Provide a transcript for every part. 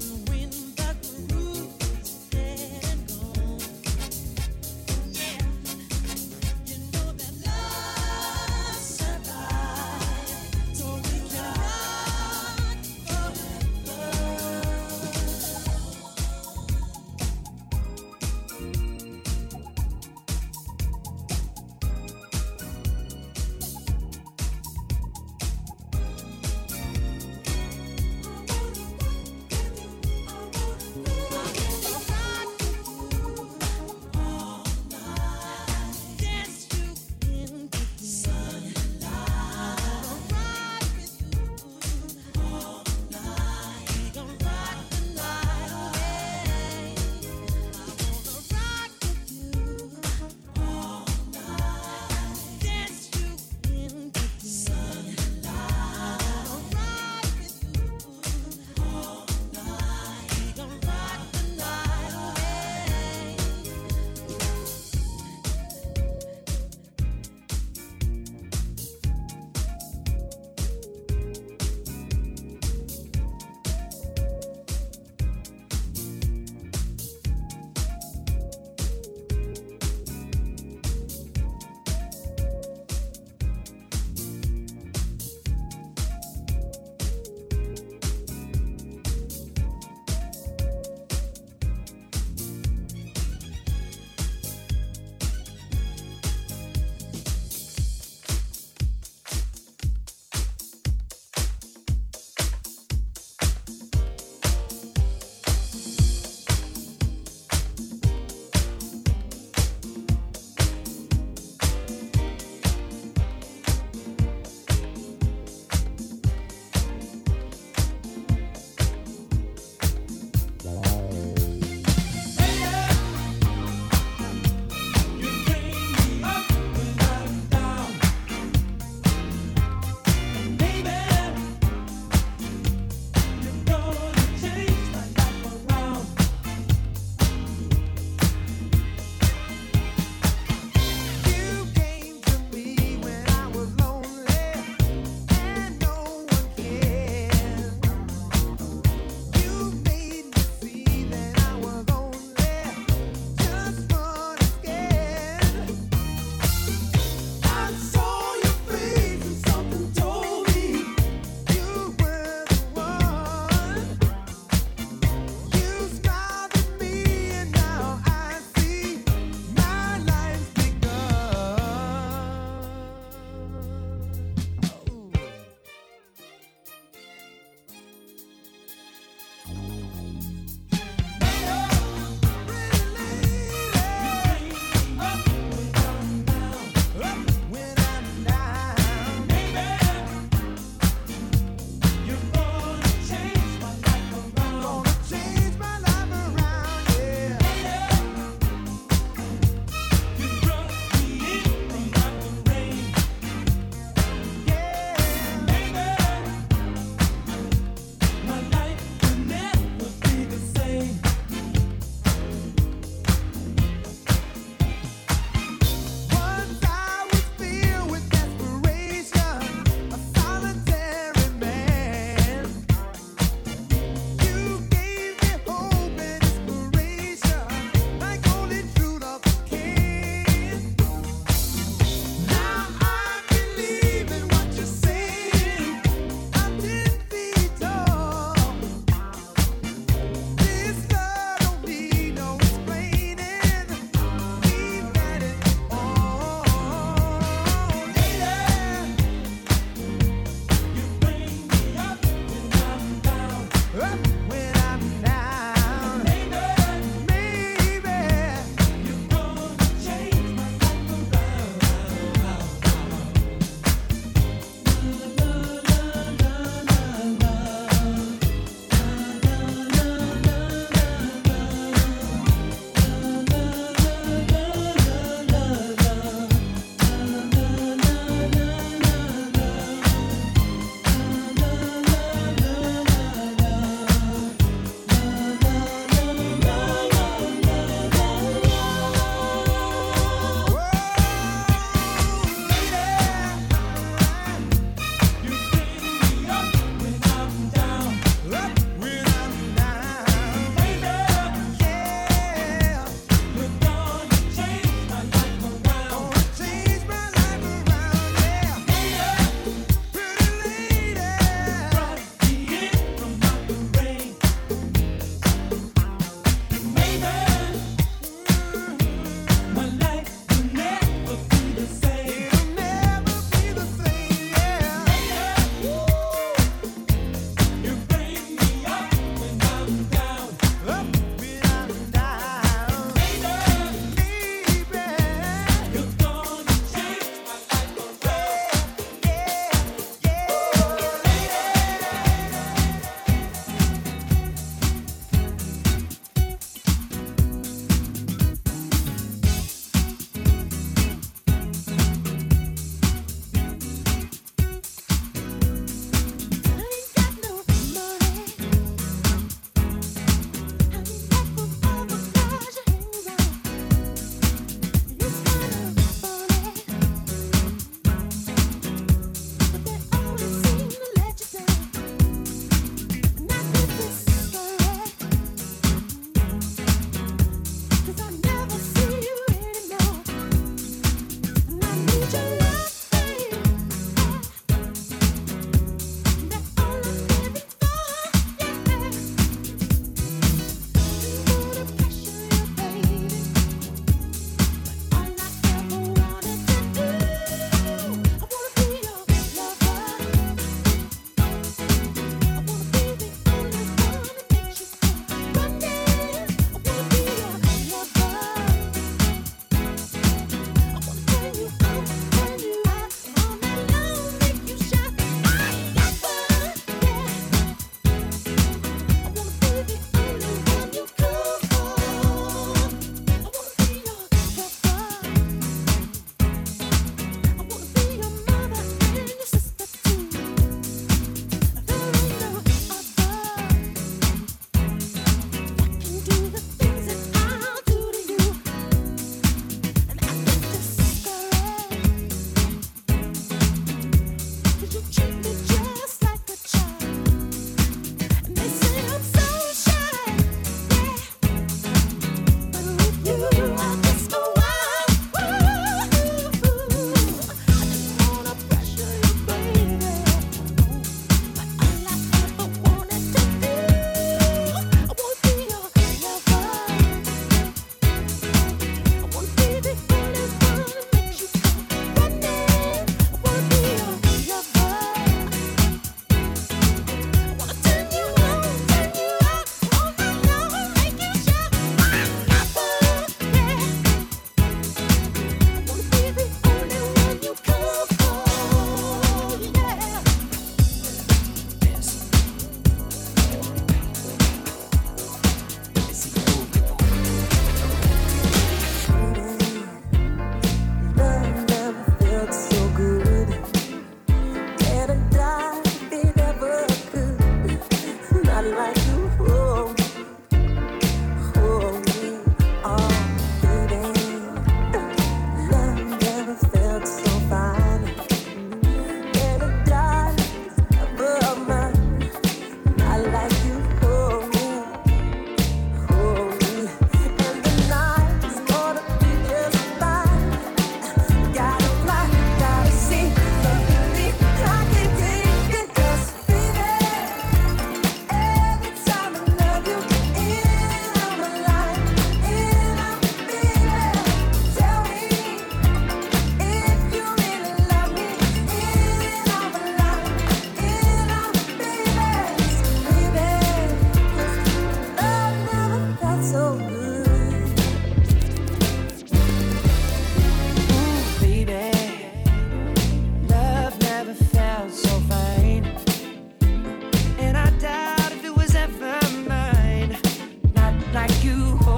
when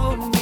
Oh.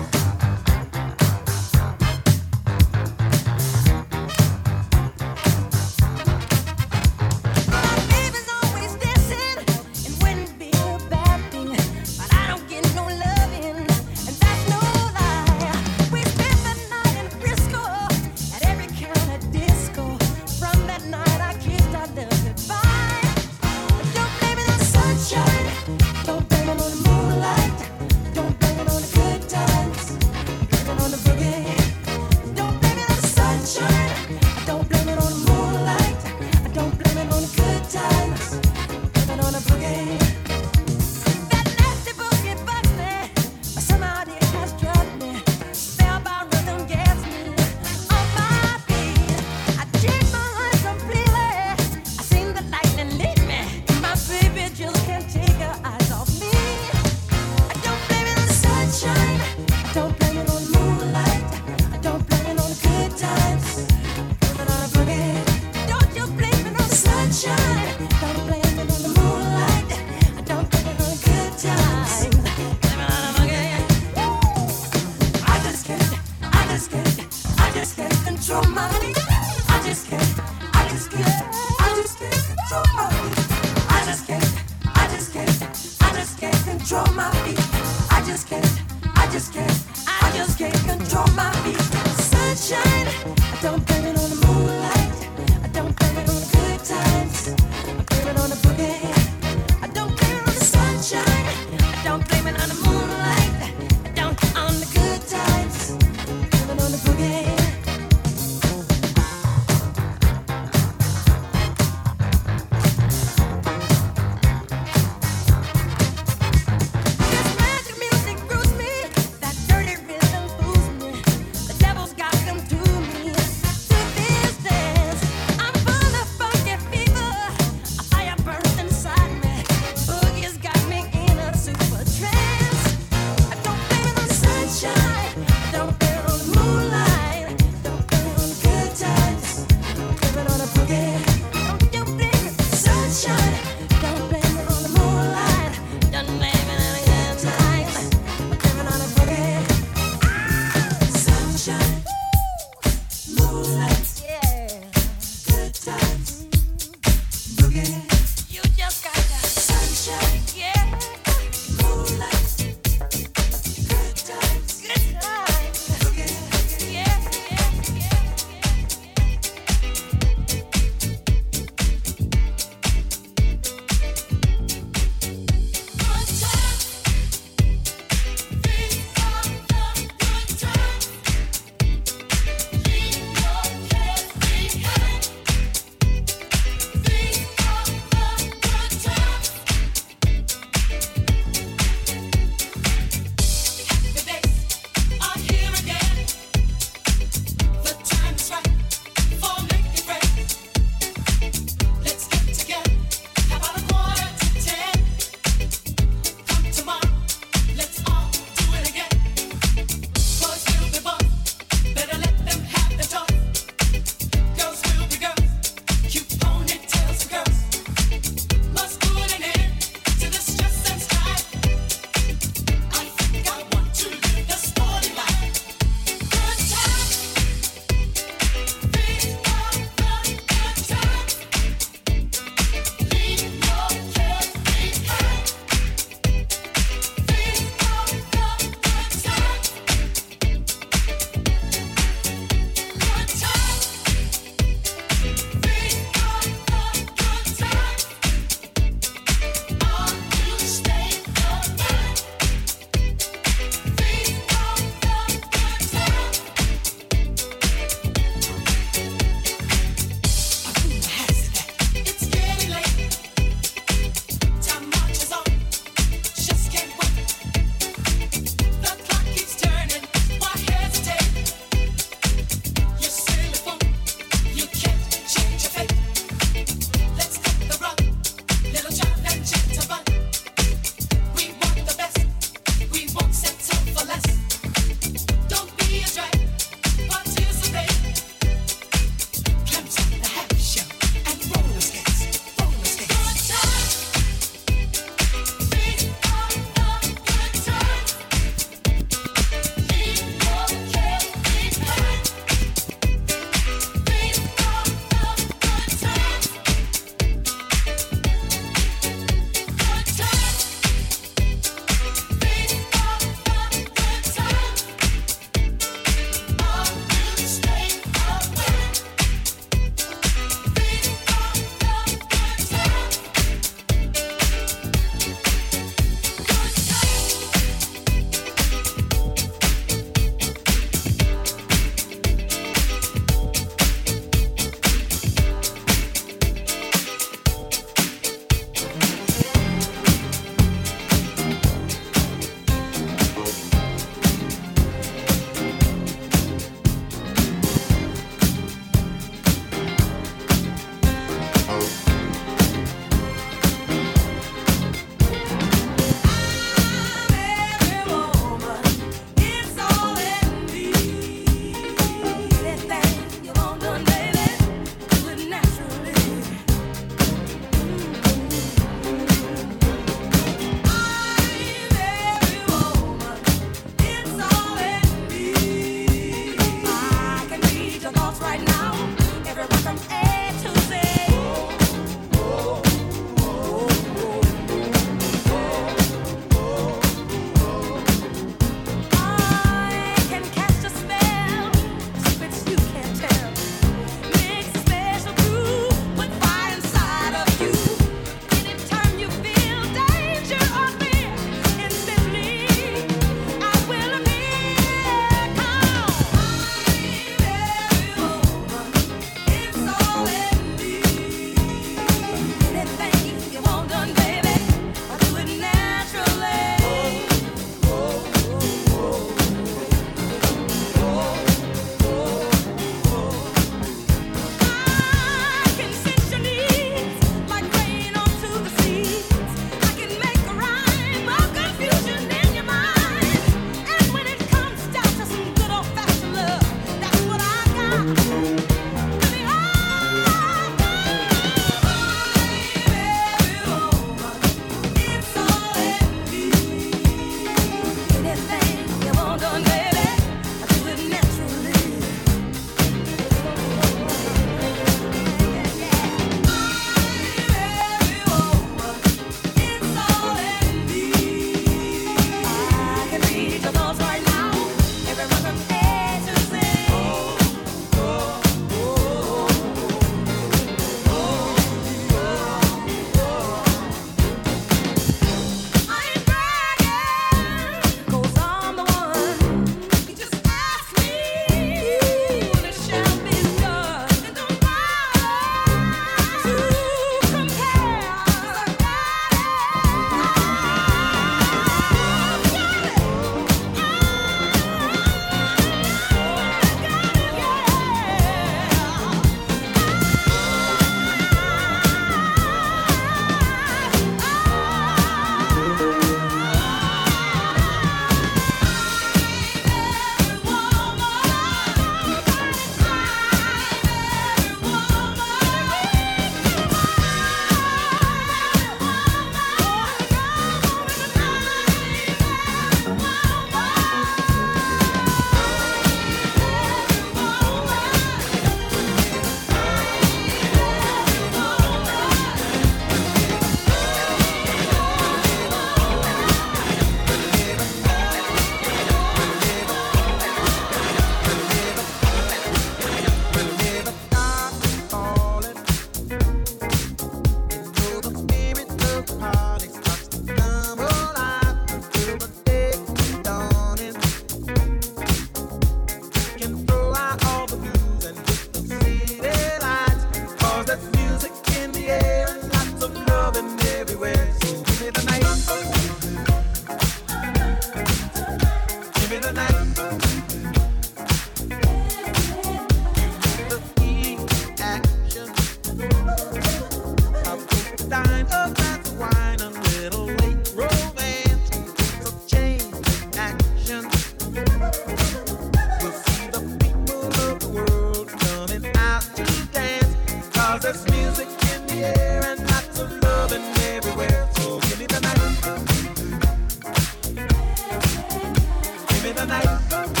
Bye.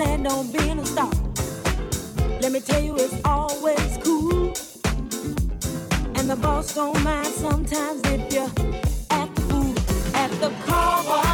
planned on being a star. Let me tell you, it's always cool. And the boss don't mind sometimes if you're at the food, at the car wash.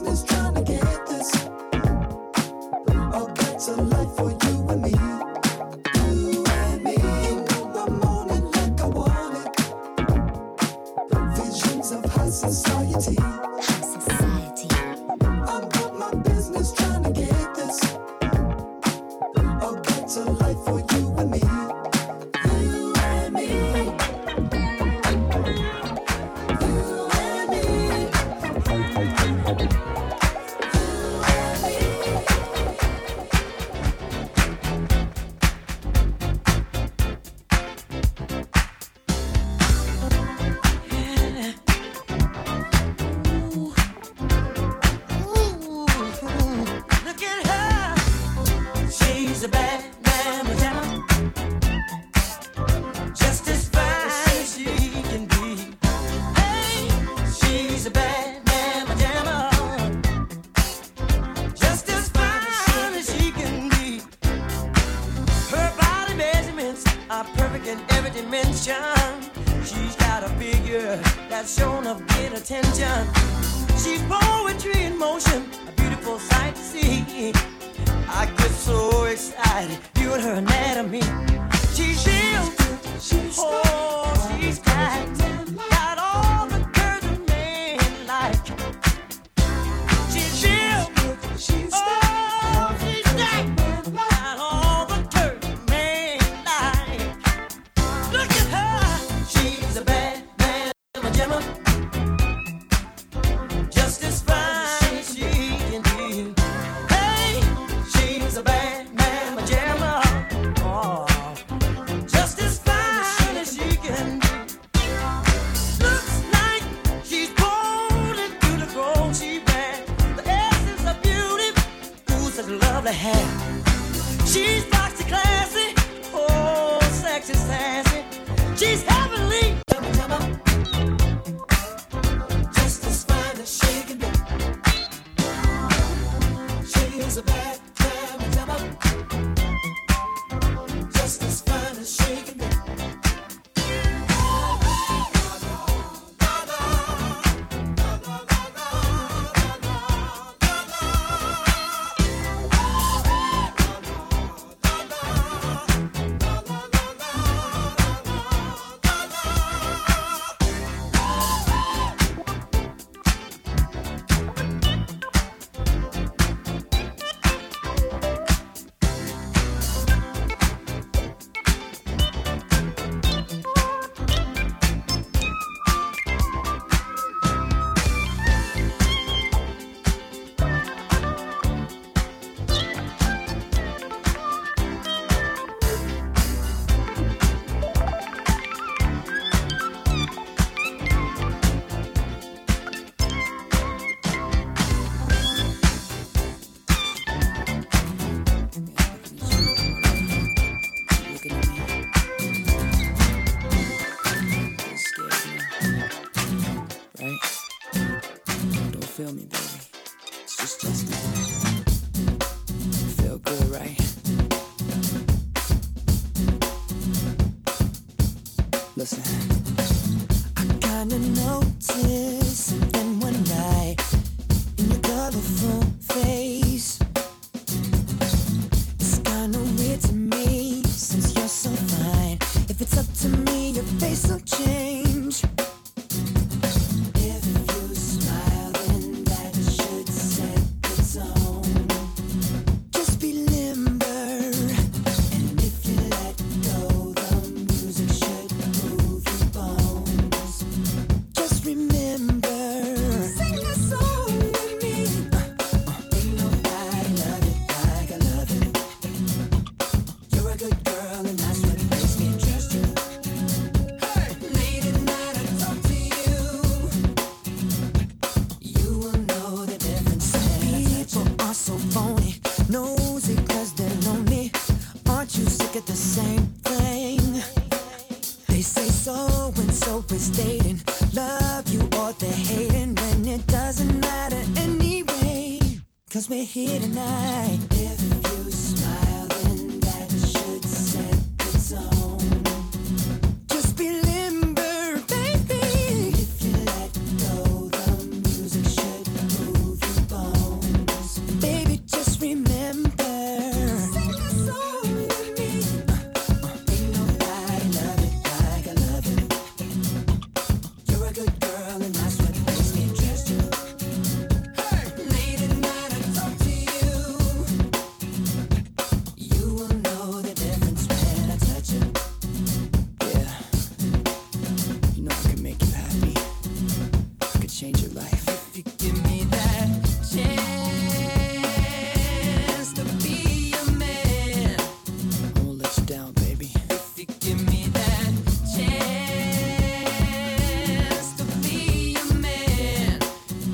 Just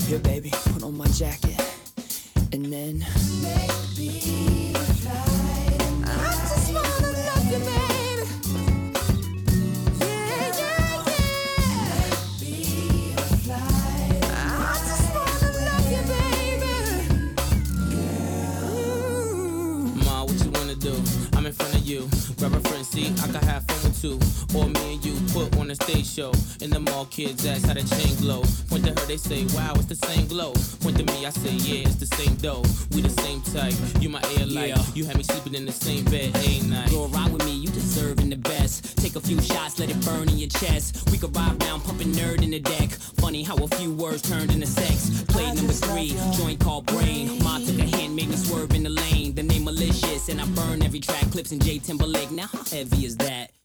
here, baby, put on my jacket, and then maybe I just wanna love you, baby. Yeah, yeah, yeah. I just wanna love you, baby. Ma, what you wanna do? I'm in front of you. Grab a friend, see, I can have fun with two. On show. In the mall, kids ask how the chain glow. Point to her, they say, wow, it's the same glow. Point to me, I say, yeah, it's the same dough. We the same type. You my air light. Yeah. You had me sleeping in the same bed, a night. Go ride with me, you deserving the best. Take a few shots, let it burn in your chest. We could ride round, pumping N.E.R.D. in the deck. Funny how a few words turned into sex. Play number three, joint called brain. Ma took a hand, made me swerve in the lane. The name malicious, and I burn every track. Clipse in J Timberlake. Now how heavy is that?